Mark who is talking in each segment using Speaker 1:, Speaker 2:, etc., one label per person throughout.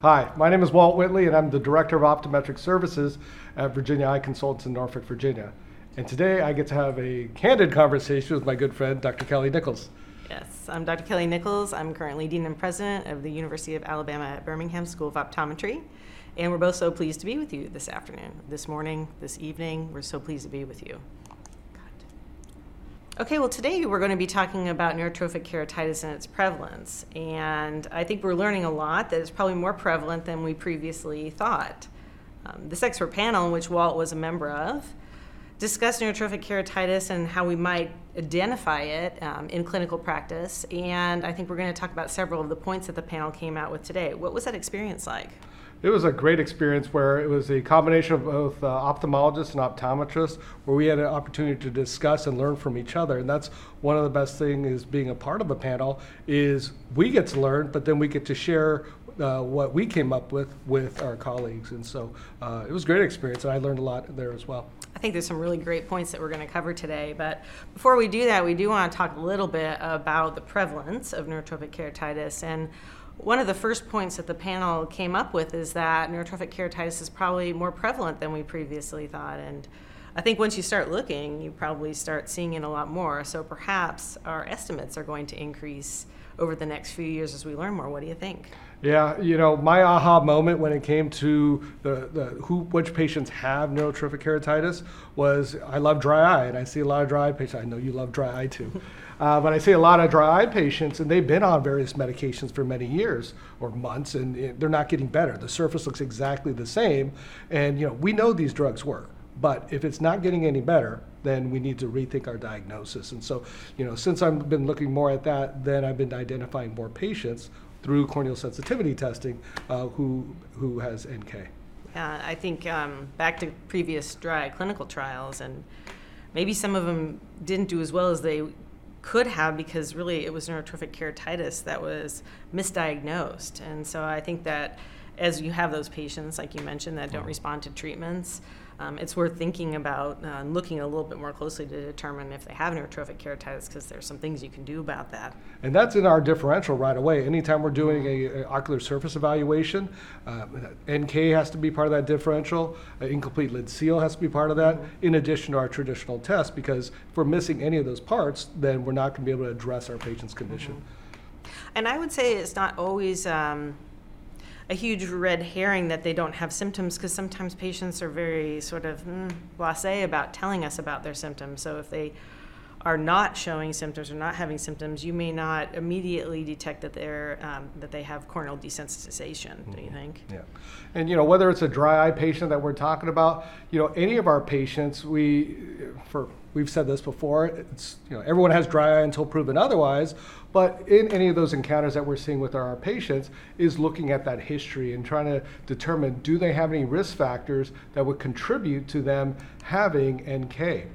Speaker 1: Hi, my name is Walt Whitley, and I'm the Director of Optometric Services at Virginia Eye Consultants in Norfolk, Virginia. And today I get to have a candid conversation with my good friend, Dr. Kelly Nichols.
Speaker 2: Yes, I'm Dr. Kelly Nichols. I'm currently Dean and President of the University of Alabama at Birmingham School of Optometry. And we're both so pleased to be with you this afternoon, this morning, this evening. We're so pleased to be with you. Okay, well, today we're going to be talking about neurotrophic keratitis and its prevalence. And I think we're learning a lot that is probably more prevalent than we previously thought. Um, this expert panel, which Walt was a member of, discussed neurotrophic keratitis and how we might identify it um, in clinical practice. And I think we're going to talk about several of the points that the panel came out with today. What was that experience like?
Speaker 1: It was a great experience where it was a combination of both uh, ophthalmologists and optometrists where we had an opportunity to discuss and learn from each other. And that's one of the best things is being a part of a panel is we get to learn, but then we get to share uh, what we came up with with our colleagues. And so uh, it was a great experience, and I learned a lot there as well.
Speaker 2: I think there's some really great points that we're going to cover today. But before we do that, we do want to talk a little bit about the prevalence of neurotrophic keratitis and one of the first points that the panel came up with is that neurotrophic keratitis is probably more prevalent than we previously thought. And I think once you start looking, you probably start seeing it a lot more. So perhaps our estimates are going to increase over the next few years as we learn more. What do you think?
Speaker 1: Yeah, you know, my aha moment when it came to the, the who which patients have neurotrophic keratitis was I love dry eye, and I see a lot of dry eye patients. I know you love dry eye too, uh, but I see a lot of dry eye patients, and they've been on various medications for many years or months, and they're not getting better. The surface looks exactly the same, and you know we know these drugs work. But if it's not getting any better, then we need to rethink our diagnosis. And so, you know, since I've been looking more at that, then I've been identifying more patients through corneal sensitivity testing uh, who, who has NK.
Speaker 2: Yeah, I think um, back to previous dry clinical trials, and maybe some of them didn't do as well as they could have because really it was neurotrophic keratitis that was misdiagnosed. And so I think that as you have those patients, like you mentioned, that don't mm-hmm. respond to treatments, um, it's worth thinking about uh, looking a little bit more closely to determine if they have neurotrophic keratitis because there's some things you can do about that.
Speaker 1: And that's in our differential right away. Anytime we're doing a, a ocular surface evaluation, uh, NK has to be part of that differential. Uh, incomplete lid seal has to be part of that, mm-hmm. in addition to our traditional test. Because if we're missing any of those parts, then we're not going to be able to address our patient's condition.
Speaker 2: Mm-hmm. And I would say it's not always. Um, a huge red herring that they don't have symptoms because sometimes patients are very sort of mm, blasé about telling us about their symptoms. So if they are not showing symptoms or not having symptoms, you may not immediately detect that they're um, that they have corneal desensitization. Mm-hmm. Do you think?
Speaker 1: Yeah, and you know whether it's a dry eye patient that we're talking about, you know any of our patients, we for we've said this before. It's you know everyone has dry eye until proven otherwise. But in any of those encounters that we're seeing with our patients, is looking at that history and trying to determine do they have any risk factors that would contribute to them having NK.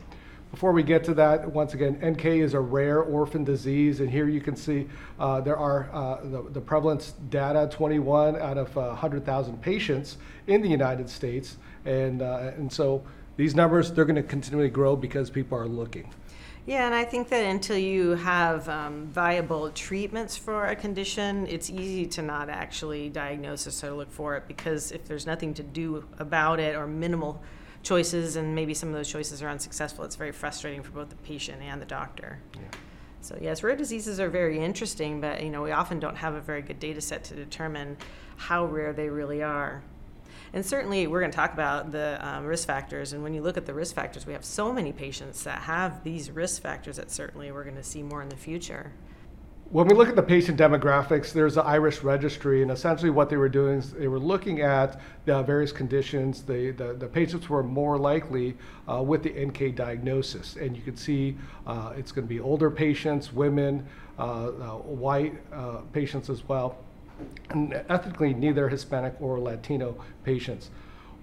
Speaker 1: Before we get to that, once again, NK is a rare orphan disease, and here you can see uh, there are uh, the, the, prevalence data 21 out of uh, 100,000 patients in the United States. And, uh, and so these numbers, they're going to continually grow because people are looking.
Speaker 2: Yeah, and I think that until you have um, viable treatments for a condition, it's easy to not actually diagnose it or look for it because if there's nothing to do about it or minimal choices and maybe some of those choices are unsuccessful, it's very frustrating for both the patient and the doctor. Yeah. So yes, rare diseases are very interesting, but you know we often don't have a very good data set to determine how rare they really are. And certainly, we're going to talk about the um, risk factors. And when you look at the risk factors, we have so many patients that have these risk factors that certainly we're going to see more in the future.
Speaker 1: When we look at the patient demographics, there's the IRIS registry, and essentially what they were doing is they were looking at the various conditions. The, the, the patients were more likely uh, with the NK diagnosis, and you can see uh, it's going to be older patients, women, uh, uh white uh, patients as well and ethnically neither Hispanic or Latino patients.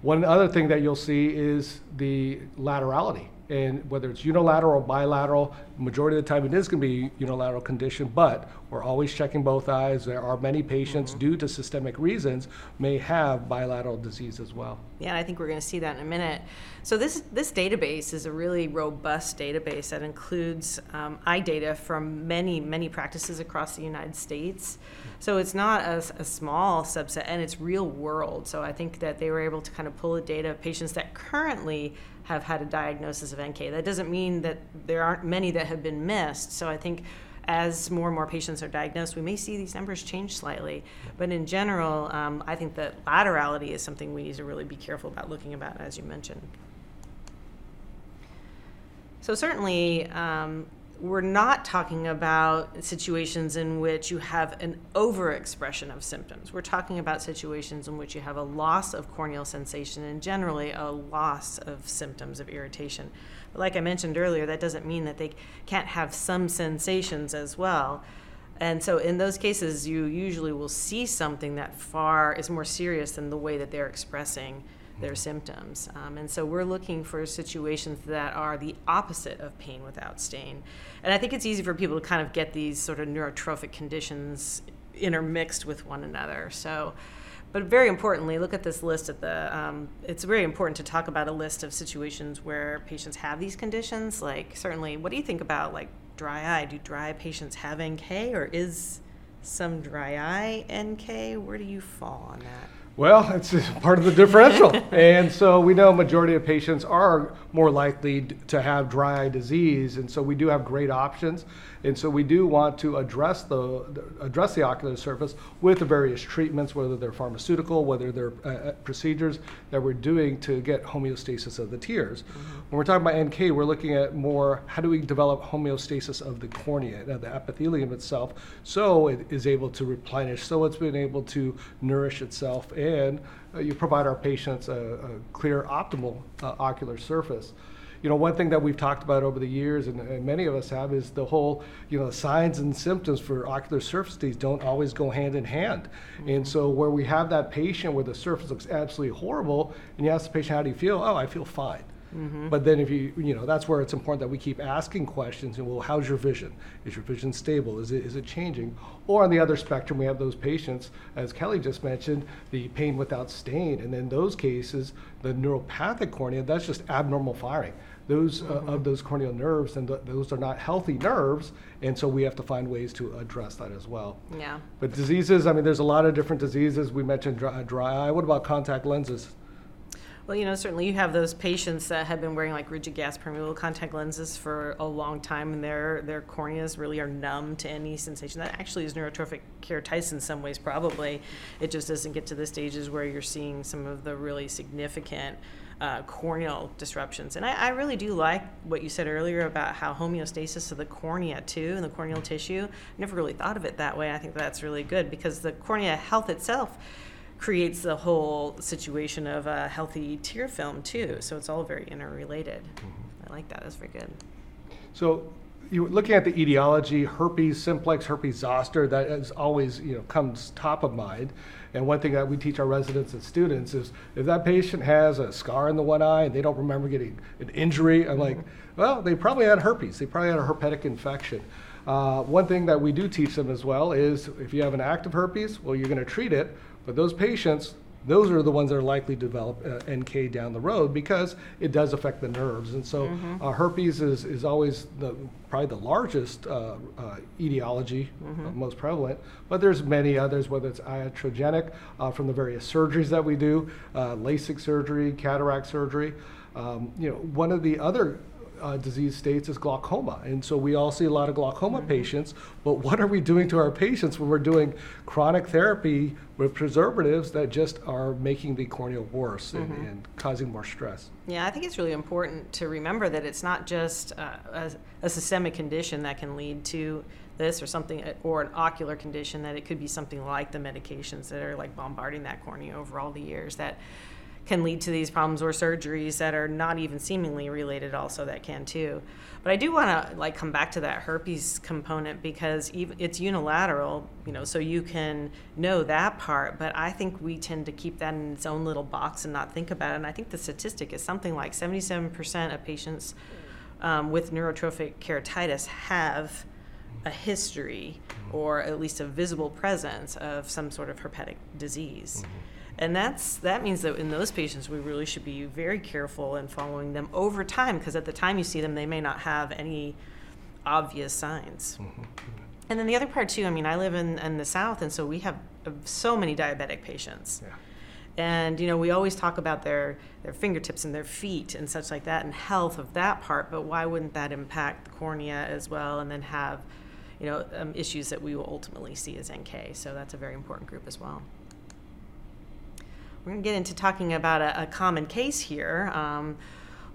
Speaker 1: One other thing that you'll see is the laterality and whether it's unilateral or bilateral, majority of the time it is going to be unilateral condition, but we're always checking both eyes. There are many patients, due to systemic reasons, may have bilateral disease as well.
Speaker 2: Yeah, I think we're going to see that in a minute. So this this database is a really robust database that includes um, eye data from many many practices across the United States. So it's not a, a, small subset, and it's real world. So I think that they were able to kind of pull the data of patients that currently have had a diagnosis of NK. That doesn't mean that there aren't many that have been missed. So I think as more and more patients are diagnosed, we may see these numbers change slightly. But in general, um, I think that laterality is something we need to really be careful about looking about, as you mentioned. So certainly, um, we're not talking about situations in which you have an overexpression of symptoms. We're talking about situations in which you have a loss of corneal sensation and generally a loss of symptoms of irritation. But like I mentioned earlier, that doesn't mean that they can't have some sensations as well. And so in those cases, you usually will see something that far is more serious than the way that they're expressing their symptoms. Um, and so we're looking for situations that are the opposite of pain without stain. And I think it's easy for people to kind of get these sort of neurotrophic conditions intermixed with one another. So, but very importantly, look at this list at the. Um, it's very important to talk about a list of situations where patients have these conditions. Like certainly, what do you think about like dry eye? Do dry patients have NK, or is some dry eye NK? Where do you fall on that?
Speaker 1: Well, it's part of the differential. and so we know majority of patients are more likely to have dry eye disease. And so we do have great options. And so we do want to address the, address the ocular surface with the various treatments, whether they're pharmaceutical, whether they're uh, uh procedures that we're doing to get homeostasis of the tears. Mm-hmm. When we're talking about NK, we're looking at more how do we develop homeostasis of the cornea, the epithelium itself, so it is able to replenish, so it's been able to nourish itself, and uh, you provide our patients a, a clear, optimal uh, ocular surface you know, one thing that we've talked about over the years, and, and, many of us have, is the whole, you know, signs and symptoms for ocular surface disease don't always go hand in hand. Mm-hmm. And so, where we have that patient where the surface looks absolutely horrible, and you ask the patient, "How do you feel?" "Oh, I feel fine." Mm-hmm. But then if you, you know, that's where it's important that we keep asking questions and, well, how's your vision? Is your vision stable? Is it, is it changing? Or on the other spectrum, we have those patients, as Kelly just mentioned, the pain without stain. And in those cases, the neuropathic cornea, that's just abnormal firing those uh, of those corneal nerves, and th- those are not healthy nerves, and so we have to find ways to address that as well.
Speaker 2: Yeah.
Speaker 1: But diseases, I mean, there's a lot of different diseases. We mentioned dry, dry eye. What about contact lenses?
Speaker 2: Well, you know, certainly you have those patients that have been wearing like rigid gas permeable contact lenses for a long time, and their their corneas really are numb to any sensation. That actually is neurotrophic keratitis in some ways, probably. It just doesn't get to the stages where you're seeing some of the really significant uh, corneal disruptions. And I, I, really do like what you said earlier about how homeostasis of the cornea, too, and the corneal tissue. I never really thought of it that way. I think that's really good because the cornea health itself creates the whole situation of a healthy tear film, too. So it's all very interrelated. Mm-hmm. I like that. That's very good.
Speaker 1: So you looking at the etiology, herpes simplex, herpes zoster, that is always you know comes top of mind. And one thing that we teach our residents and students is if that patient has a scar in the one eye and they don't remember getting an injury, I'm like, well, they probably had herpes. They probably had a herpetic infection. Uh, one thing that we do teach them as well is if you have an active herpes, well, you're going to treat it. But those patients, those are the ones that are likely to develop uh, NK down the road because it does affect the nerves. And so mm-hmm. uh, herpes is, is always the, probably the largest uh, uh etiology, uh, mm-hmm. most prevalent, but there's many others, whether it's iatrogenic uh, from the various surgeries that we do, LASIK surgery, cataract surgery. Um, you know, one of the other uh, disease states is glaucoma. And so we all see a lot of glaucoma mm-hmm. patients, but what are we doing to our patients when we're doing chronic therapy with preservatives that just are making the cornea worse mm-hmm. and, and, causing more stress?
Speaker 2: Yeah, I think it's really important to remember that it's not just uh, a, a systemic condition that can lead to this or something or an ocular condition that it could be something like the medications that are like bombarding that cornea over all the years that can lead to these problems or surgeries that are not even seemingly related also that can too but i do want to like come back to that herpes component because even, it's unilateral you know so you can know that part but i think we tend to keep that in its own little box and not think about it and i think the statistic is something like 77% of patients um, with neurotrophic keratitis have a history or at least a visible presence of some sort of herpetic disease. And that's that means that in those patients we really should be very careful in following them over time because at the time you see them they may not have any obvious signs. And then the other part too, I mean I live in, in the south and so we have uh, so many diabetic patients.
Speaker 1: Yeah.
Speaker 2: And you know, we always talk about their their fingertips and their feet and such like that and health of that part, but why wouldn't that impact the cornea as well and then have, you know, um, issues that we will ultimately see as NK. So that's a very important group as well. We're going to get into talking about a, a common case here. Um,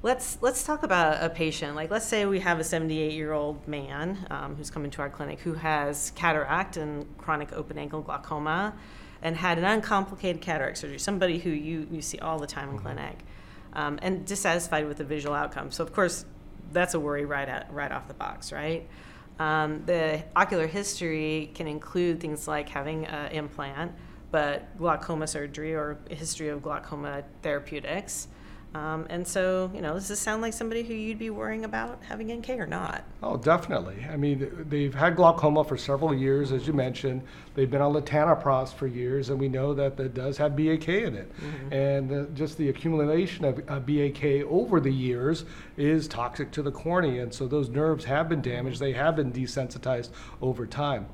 Speaker 2: let's let's talk about a patient. Like, let's say we have a 78 year old man um, who's coming to our clinic who has cataract and chronic open angle glaucoma, and had an uncomplicated cataract surgery. Somebody who you you see all the time in clinic, um, and dissatisfied with the visual outcome. So of course, that's a worry right at, right off the box, right? Um, the ocular history can include things like having an implant, but glaucoma surgery or a history of glaucoma therapeutics. Um, and so, you know, does this sound like somebody who you'd be worrying about having NK or not?
Speaker 1: Oh, definitely. I mean, they've had glaucoma for several years, as you mentioned. They've been on latanoprost for years, and we know that that does have BAK in it. And uh, just the accumulation of uh, BAK over the years is toxic to the cornea, and so those nerves have been damaged. They have been desensitized over time.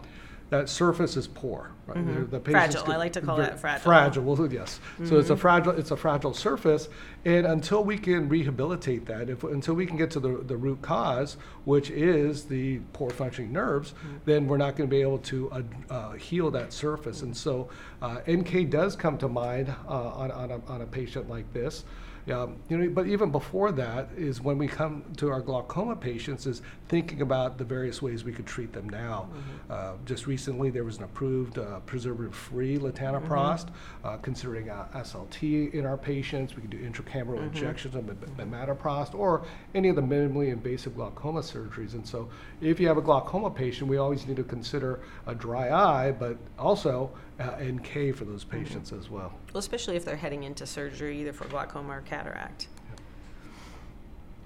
Speaker 1: That surface is poor. Right? The- the patients
Speaker 2: Fragile. I like to call that fragile.
Speaker 1: Fragile. Yes. So it's a fragile. It's a fragile surface, and until we can rehabilitate that, if until we can get to the the root cause, which is the poor functioning nerves, then we're not going to be able to uh, uh, heal that surface. And so, uh, NK does come to mind uh, on on a, on a patient like this. Um, you know, but even before that is when we come to our glaucoma patients is thinking about the various ways we could treat them now. Uh, just recently, there was an approved uh, preservative-free latanoprost, uh, considering uh, SLT in our patients. We can do intracameral injections of bimatoprost or any of the minimally invasive glaucoma surgeries. And so, if you have a glaucoma patient, we always need to consider a dry eye, but also uh, NK for those patients as well.
Speaker 2: Well, especially if they're heading into surgery either for glaucoma or cataract.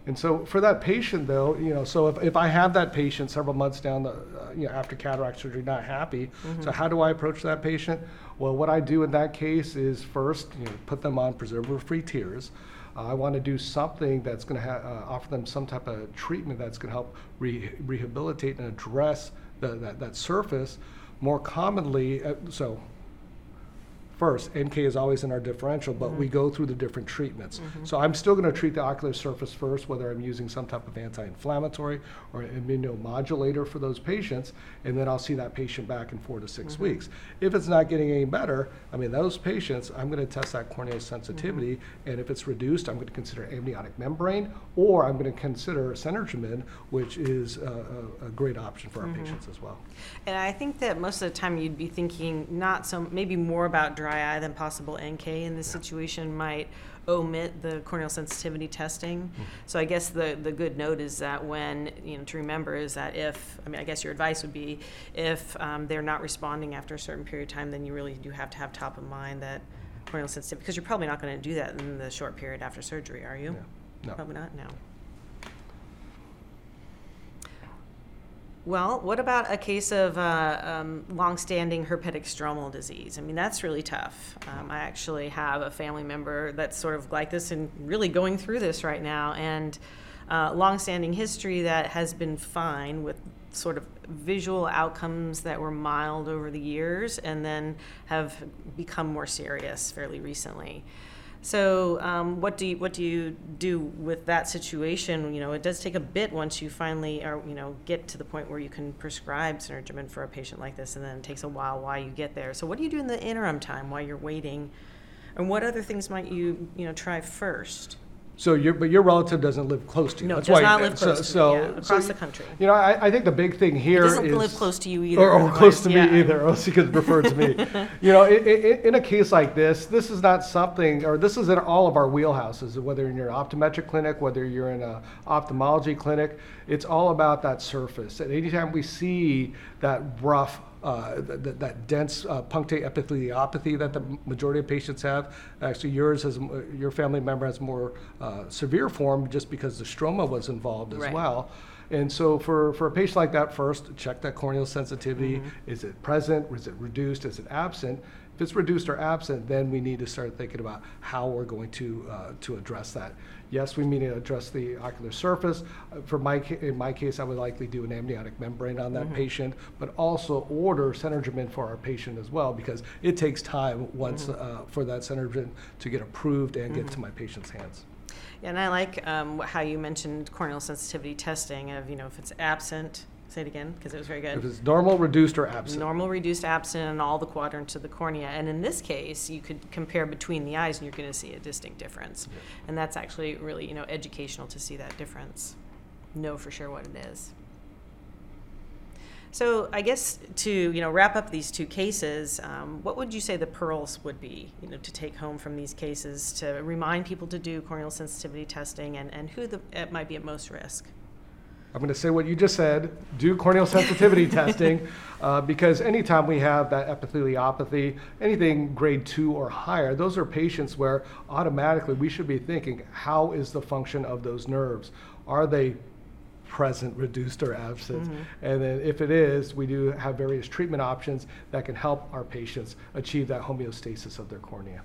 Speaker 1: And so for that patient though, you know, so if, if I have that patient several months down the, uh, you know, after cataract surgery, not happy, so how do I approach that patient? Well, what I do in that case is first, you know, put them on preservative-free tears. Uh, I want to do something that's going to ha- uh, offer them some type of treatment that's going to help re- rehabilitate and address the, that, that surface. More commonly, uh, so first, NK is always in our differential, but we mm-hmm. go through the different treatments. Mm-hmm. So I'm still going to treat the ocular surface first, whether I'm using some type of anti-inflammatory or immunomodulator for those patients, and then I'll see that patient back in four to 6 mm-hmm. weeks. If it's not getting any better, I mean, those patients, I'm going to test that corneal sensitivity, and if it's reduced, I'm going to consider amniotic membrane, or I'm going to consider cenegermin, which is a, a, a great option for our patients as well.
Speaker 2: And I think that most of the time you'd be thinking not so, maybe more about dry eye than possible NK in this situation might omit the corneal sensitivity testing. So I guess the, the good note is that when, you know, to remember is that if, I mean, I guess your advice would be if um, they're not responding after a certain period of time, then you really do have to have top of mind that corneal sensitivity, because you're probably not going to do that in the short period after surgery, are you?
Speaker 1: No.
Speaker 2: Probably not, no. Well, what about a case of uh, um, longstanding herpetic stromal disease? I mean, that's really tough. Um, I actually have a family member that's sort of like this and really going through this right now, and uh, longstanding history that has been fine with sort of visual outcomes that were mild over the years and then have become more serious fairly recently. So, um, what do you what do you do with that situation? You know, it does take a bit once you finally are you know get to the point where you can prescribe cenegermin for a patient like this, and then it takes a while while you get there. So, what do you do in the interim time while you're waiting, and what other things might you you know try first?
Speaker 1: So your, but your relative doesn't live close to you.
Speaker 2: No,
Speaker 1: That's
Speaker 2: does
Speaker 1: why-
Speaker 2: not live
Speaker 1: so-
Speaker 2: close to me,
Speaker 1: so-
Speaker 2: yeah,
Speaker 1: so
Speaker 2: across the country.
Speaker 1: You know, I, I think the big thing here is.
Speaker 2: doesn't live close to you either,
Speaker 1: Or, or close to me
Speaker 2: otherwise, yeah.
Speaker 1: either, or else he could refer to me. You know, i- i- in a case like this, this is not something, or this is in all of our wheelhouses, whether in your optometric clinic, whether you're in a ophthalmology clinic, it's all about that surface. And anytime we see that rough, uh, that, that dense uh, punctate epitheliopathy that the majority of patients have, actually yours has, your family member has more uh, severe form just because the stroma was involved as
Speaker 2: Right.
Speaker 1: well. And so for, for a patient like that, first, check that corneal sensitivity. Is it present? Is it reduced? Is it absent? If it's reduced or absent, then we need to start thinking about how we're going to, uh, to address that. Yes, we need to address the ocular surface. Uh, For my, ca- in my case, I would likely do an amniotic membrane on that patient, but also order cenegermin for our patient as well, because it takes time once, uh, for that cenegermin to get approved and get to my patient's hands.
Speaker 2: And I like um, how you mentioned corneal sensitivity testing of, you know, if it's absent, say it again, because it was very good.
Speaker 1: If it's normal, reduced, or absent.
Speaker 2: Normal, reduced, absent, and all the quadrants of the cornea. And in this case, you could compare between the eyes and you're going to see a distinct difference. And that's actually really, you know, educational to see that difference. Know for sure what it is. So I guess to you know wrap up these two cases, um, what would you say the pearls would be you know to take home from these cases to remind people to do corneal sensitivity testing and, and who the, it might be at most risk?
Speaker 1: I'm going to say what you just said. Do corneal sensitivity testing uh, because anytime we have that epitheliopathy, anything grade two or higher, those are patients where automatically we should be thinking, how is the function of those nerves? Are they present, reduced, or absent? And then if it is, we do have various treatment options that can help our patients achieve that homeostasis of their cornea.